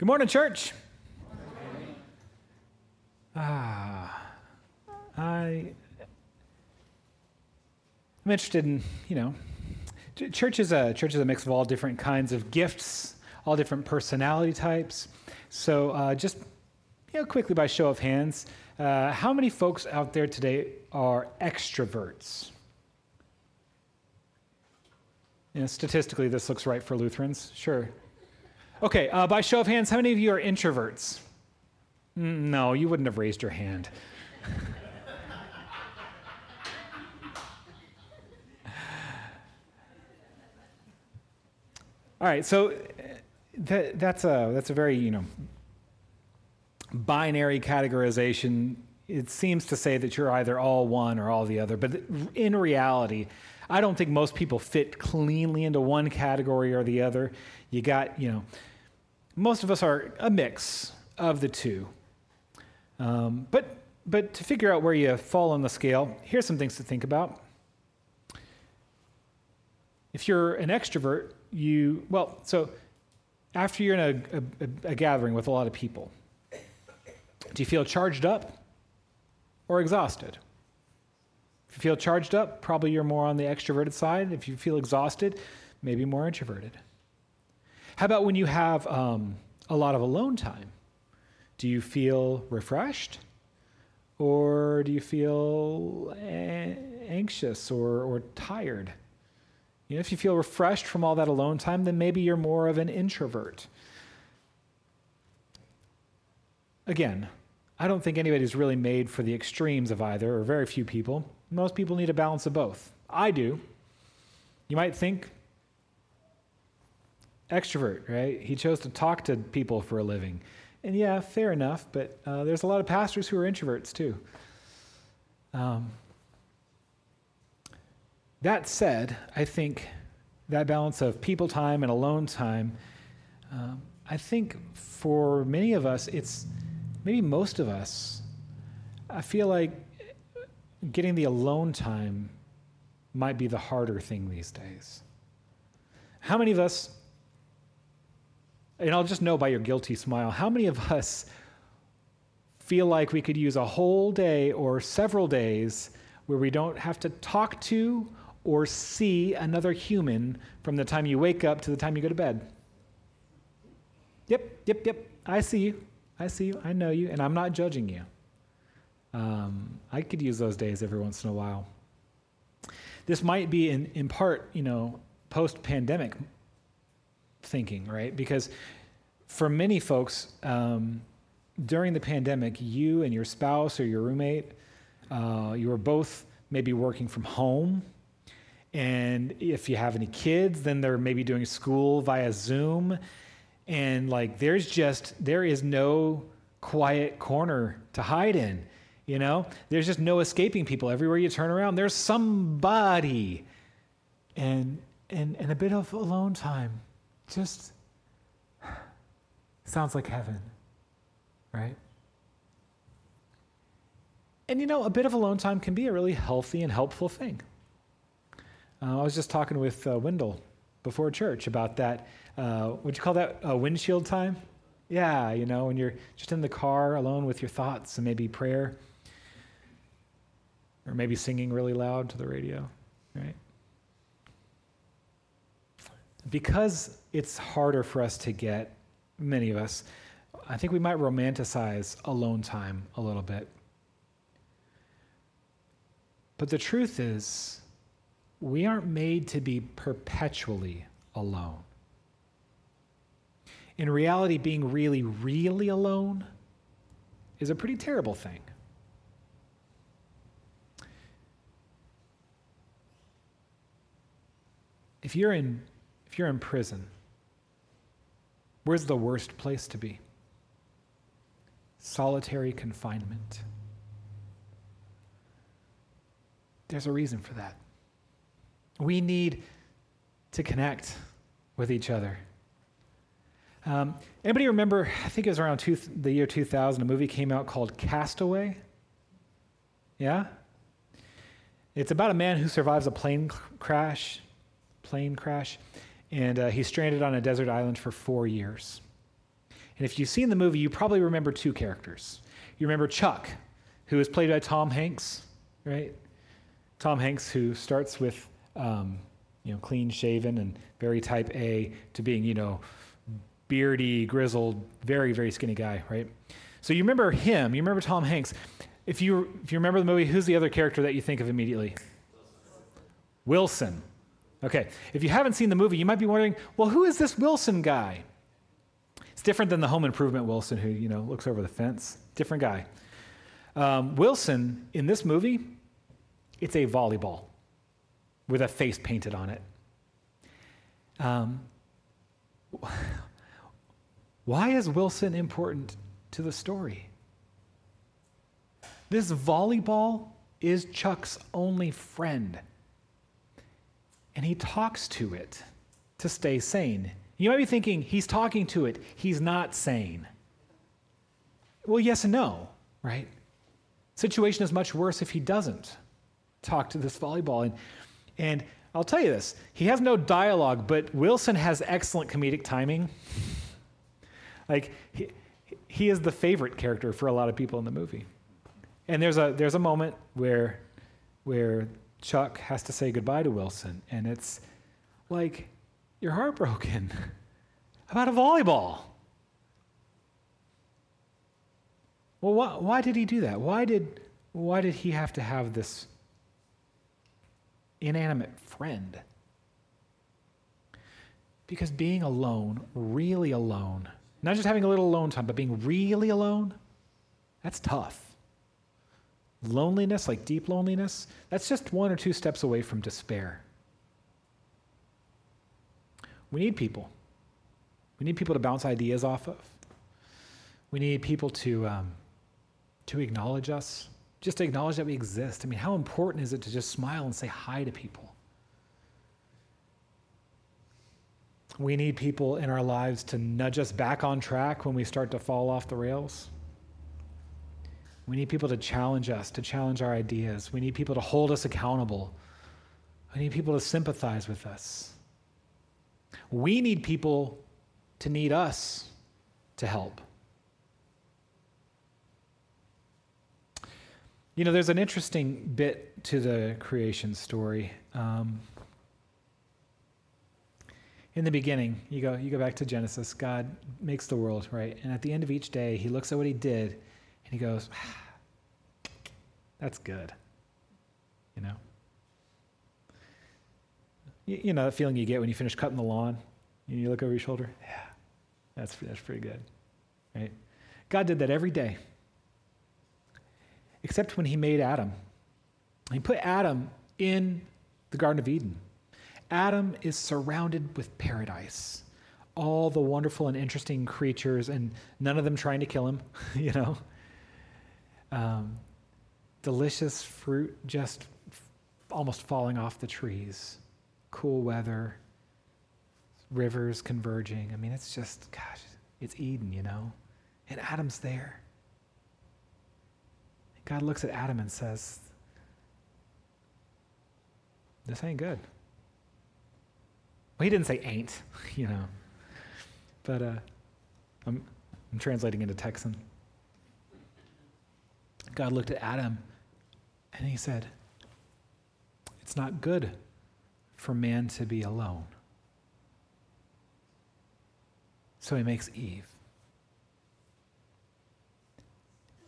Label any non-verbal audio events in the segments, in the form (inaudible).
Good morning, church. Ah, I, I'm interested in, you know, church is a church is a mix of all different kinds of gifts, all different personality types. So, uh, just you know, quickly by show of hands, uh, how many folks out there today are extroverts? You know, statistically, this looks right for Lutherans. Sure. Okay, uh, by show of hands, how many of you are introverts? Mm, no, you wouldn't have raised your hand. All right, so uh, that, that's, a, that's a very, you know, binary categorization. It seems to say that you're either all one or all the other, but in reality, I don't think most people fit cleanly into one category or the other. You got, you know, most of us are a mix of the two. Um, but, but to figure out where you fall on the scale, here's some things to think about. If you're an extrovert, you, well, so after you're in a, a, a gathering with a lot of people, do you feel charged up or exhausted? If you feel charged up, probably you're more on the extroverted side. If you feel exhausted, maybe more introverted. How about when you have um, a lot of alone time? Do you feel refreshed? Or do you feel a- anxious or, or tired? You know, if you feel refreshed from all that alone time, then maybe you're more of an introvert. Again, I don't think anybody's really made for the extremes of either, or very few people. Most people need a balance of both. I do. You might think extrovert, right? He chose to talk to people for a living. And yeah, fair enough, but uh, there's a lot of pastors who are introverts too. Um, that said, I think that balance of people time and alone time, um, I think for many of us, it's maybe most of us, I feel like getting the alone time might be the harder thing these days. How many of us and I'll just know by your guilty smile, how many of us feel like we could use a whole day or several days where we don't have to talk to or see another human from the time you wake up to the time you go to bed? Yep, yep, yep. I see you. I see you. I know you. And I'm not judging you. Um, I could use those days every once in a while. This might be in, in part, you know, post pandemic thinking, right? Because for many folks, um, during the pandemic, you and your spouse or your roommate, uh, you were both maybe working from home. And if you have any kids, then they're maybe doing school via Zoom. And like, there's just, there is no quiet corner to hide in. You know, there's just no escaping people. Everywhere you turn around, there's somebody. And, and, and a bit of alone time just sounds like heaven, right? And you know, a bit of alone time can be a really healthy and helpful thing. Uh, I was just talking with uh, Wendell before church about that. Uh, would you call that uh, windshield time? Yeah, you know, when you're just in the car alone with your thoughts and maybe prayer, or maybe singing really loud to the radio, right? Because it's harder for us to get, many of us, I think we might romanticize alone time a little bit. But the truth is, we aren't made to be perpetually alone. In reality, being really, really alone is a pretty terrible thing. If you're in if you're in prison, where's the worst place to be? Solitary confinement. There's a reason for that. We need to connect with each other. Um, anybody remember? I think it was around two, the year 2000. A movie came out called Castaway. Yeah, it's about a man who survives a plane crash. Plane crash, and uh, he's stranded on a desert island for four years. And if you've seen the movie, you probably remember two characters. You remember Chuck, who is played by Tom Hanks, right? Tom Hanks, who starts with, um, you know, clean shaven and very type A to being, you know, beardy, grizzled, very, very skinny guy, right? So you remember him, you remember Tom Hanks. If you, if you remember the movie, who's the other character that you think of immediately? Wilson. Okay, if you haven't seen the movie, you might be wondering, well, who is this Wilson guy? It's different than the home improvement Wilson who, you know, looks over the fence. Different guy. Um, Wilson, in this movie, it's a volleyball with a face painted on it. Um, (laughs) why is Wilson important to the story? This volleyball is Chuck's only friend. And he talks to it to stay sane. You might be thinking, he's talking to it, he's not sane. Well, yes and no, right? Situation is much worse if he doesn't talk to this volleyball. And, and I'll tell you this he has no dialogue, but Wilson has excellent comedic timing. like, he, he is the favorite character for a lot of people in the movie. And there's a, there's a moment where, where Chuck has to say goodbye to Wilson, and it's like, you're heartbroken (laughs) about a volleyball. Well, why, why did he do that? Why did, why did he have to have this inanimate friend? Because being alone, really alone, not just having a little alone time, but being really alone, that's tough. Loneliness, like deep loneliness, that's just one or two steps away from despair. We need people. We need people to bounce ideas off of. We need people to, um, to acknowledge us, just to acknowledge that we exist. I mean, how important is it to just smile and say hi to people? We need people in our lives to nudge us back on track when we start to fall off the rails. We need people to challenge us, to challenge our ideas. We need people to hold us accountable. We need people to sympathize with us. We need people to need us to help. You know, there's an interesting bit to the creation story. Um, in the beginning, you go, you go back to Genesis, God makes the world, right? And at the end of each day, he looks at what he did and he goes, ah, that's good. You know? You, you know that feeling you get when you finish cutting the lawn? You look over your shoulder? Yeah, that's, that's pretty good. Right? God did that every day, except when he made Adam. He put Adam in the Garden of Eden. Adam is surrounded with paradise, all the wonderful and interesting creatures, and none of them trying to kill him, (laughs) you know. Um, delicious fruit just f- almost falling off the trees, cool weather, rivers converging. I mean, it's just, gosh, it's Eden, you know? And Adam's there. God looks at Adam and says, This ain't good. Well, he didn't say ain't, (laughs) you know. But uh, I'm, I'm translating into Texan. God looked at Adam and he said, It's not good for man to be alone. So he makes Eve.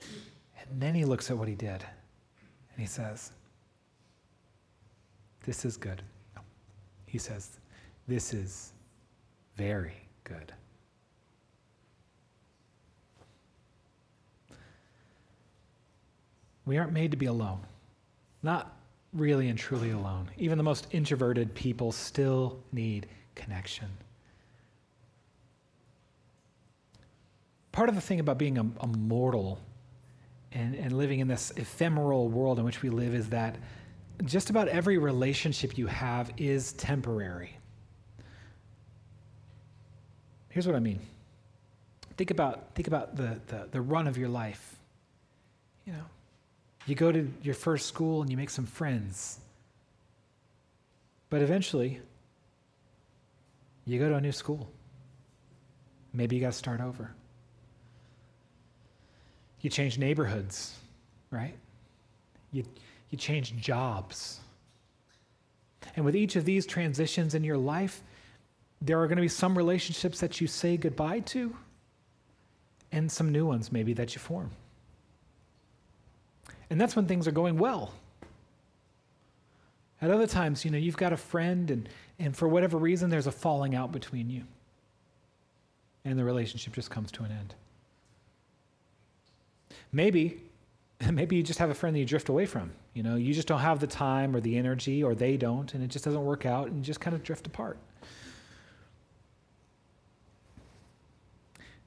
And then he looks at what he did and he says, This is good. He says, This is very good. We aren't made to be alone. Not really and truly alone. Even the most introverted people still need connection. Part of the thing about being a, a mortal and, and living in this ephemeral world in which we live is that just about every relationship you have is temporary. Here's what I mean. Think about, think about the, the, the run of your life. You know, you go to your first school and you make some friends. But eventually, you go to a new school. Maybe you got to start over. You change neighborhoods, right? You, you change jobs. And with each of these transitions in your life, there are going to be some relationships that you say goodbye to, and some new ones maybe that you form. And that's when things are going well. At other times, you know, you've got a friend, and, and for whatever reason, there's a falling out between you. And the relationship just comes to an end. Maybe, (laughs) maybe you just have a friend that you drift away from. You know, you just don't have the time or the energy, or they don't, and it just doesn't work out, and you just kind of drift apart.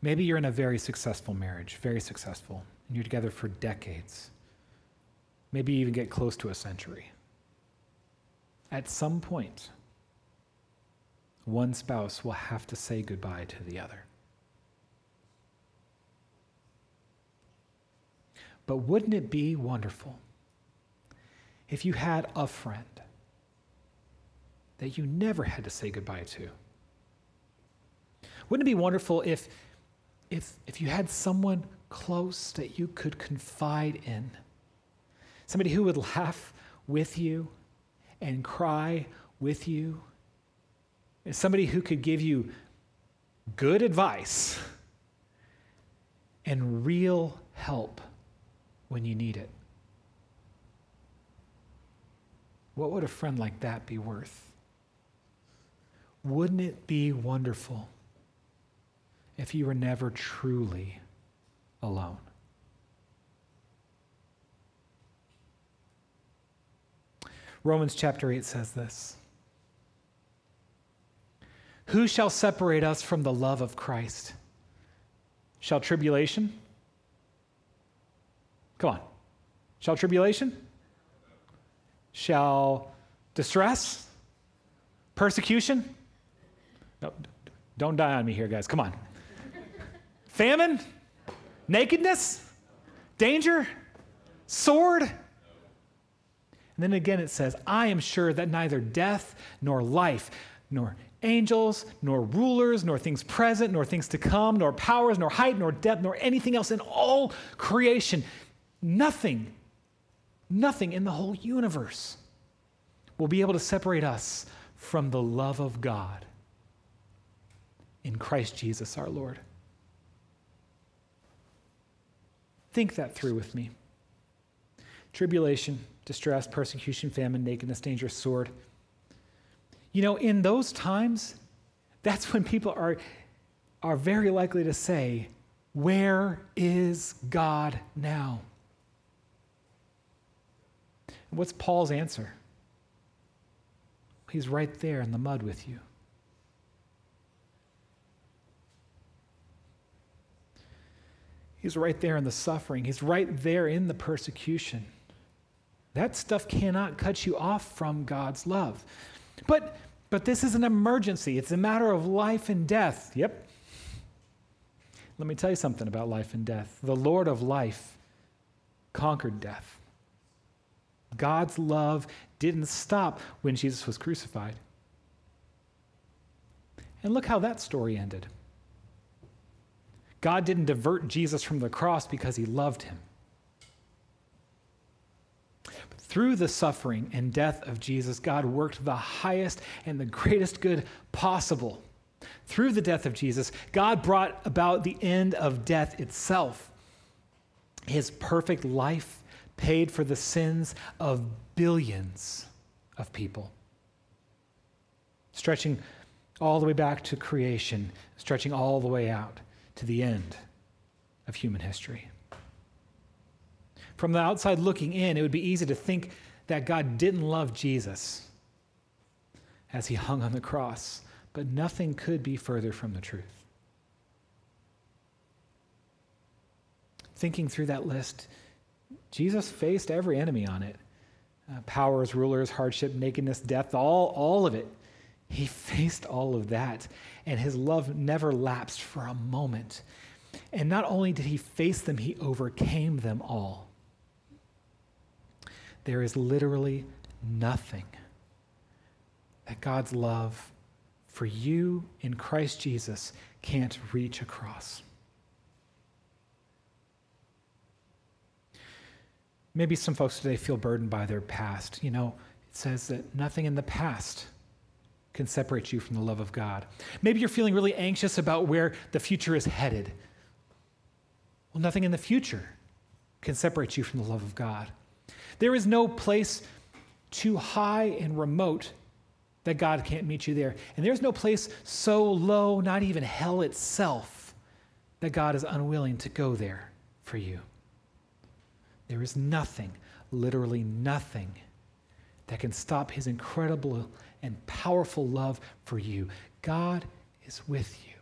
Maybe you're in a very successful marriage, very successful, and you're together for decades. Maybe even get close to a century. At some point, one spouse will have to say goodbye to the other. But wouldn't it be wonderful if you had a friend that you never had to say goodbye to? Wouldn't it be wonderful if, if, if you had someone close that you could confide in? Somebody who would laugh with you and cry with you? Somebody who could give you good advice and real help when you need it. What would a friend like that be worth? Wouldn't it be wonderful if you were never truly alone? Romans chapter 8 says this Who shall separate us from the love of Christ? Shall tribulation? Come on. Shall tribulation? Shall distress? Persecution? No, don't die on me here, guys. Come on. Famine? Nakedness? Danger? Sword? And then again it says, I am sure that neither death nor life, nor angels, nor rulers, nor things present, nor things to come, nor powers, nor height, nor depth, nor anything else in all creation Nothing, nothing in the whole universe will be able to separate us from the love of God in Christ Jesus our Lord. Think that through with me. Tribulation, distress, persecution, famine, nakedness, danger, sword. You know, in those times, that's when people are, are very likely to say, Where is God now? What's Paul's answer? He's right there in the mud with you. He's right there in the suffering. He's right there in the persecution. That stuff cannot cut you off from God's love. But but this is an emergency. It's a matter of life and death. Yep. Let me tell you something about life and death. The Lord of life conquered death. God's love didn't stop when Jesus was crucified. And look how that story ended. God didn't divert Jesus from the cross because he loved him. But through the suffering and death of Jesus, God worked the highest and the greatest good possible. Through the death of Jesus, God brought about the end of death itself. His perfect life paid for the sins of billions of people. Stretching all the way back to creation, stretching all the way out to the end of human history. From the outside looking in, it would be easy to think that God didn't love Jesus as he hung on the cross, but nothing could be further from the truth. Thinking through that list, Jesus faced every enemy on it uh, powers, rulers, hardship, nakedness, death, all, all of it. He (laughs) faced all of that, and his love never lapsed for a moment. And not only did he face them, he overcame them all. There is literally nothing that God's love for you in Christ Jesus can't reach across. Maybe some folks today feel burdened by their past. You know, it says that nothing in the past can separate you from the love of God. Maybe you're feeling really anxious about where the future is headed. Well, nothing in the future can separate you from the love of God. There is no place too high and remote that God can't meet you there. And there's no place so low, not even hell itself, that God is unwilling to go there for you. There is nothing, literally nothing, that can stop his incredible and powerful love for you. God is with you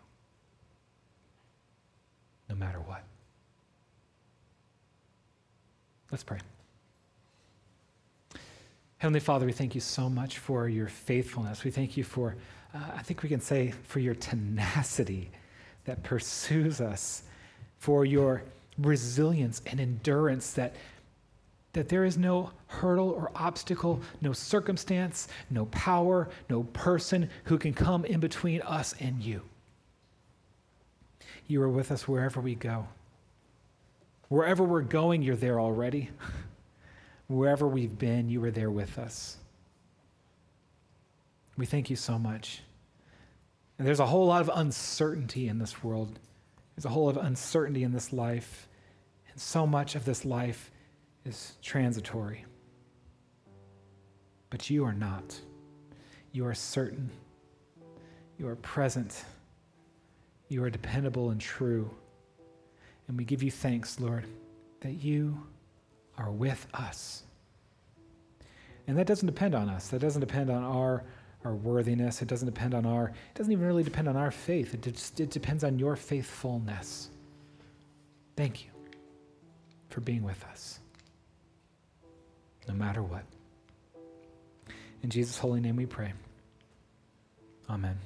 no matter what. Let's pray. Heavenly Father, we thank you so much for your faithfulness. We thank you for, uh, I think we can say, for your tenacity that pursues us, for your resilience and endurance that, that there is no hurdle or obstacle, no circumstance, no power, no person who can come in between us and you. You are with us wherever we go. Wherever we're going, you're there already. (laughs) Wherever we've been, you were there with us. We thank you so much. And there's a whole lot of uncertainty in this world. There's a whole lot of uncertainty in this life. And so much of this life is transitory. But you are not. You are certain. You are present. You are dependable and true. And we give you thanks, Lord, that you are with us. And that doesn't depend on us. That doesn't depend on our, our worthiness. It doesn't depend on our, it doesn't even really depend on our faith. It, just, it depends on your faithfulness. Thank you for being with us, no matter what. In Jesus' holy name we pray. Amen.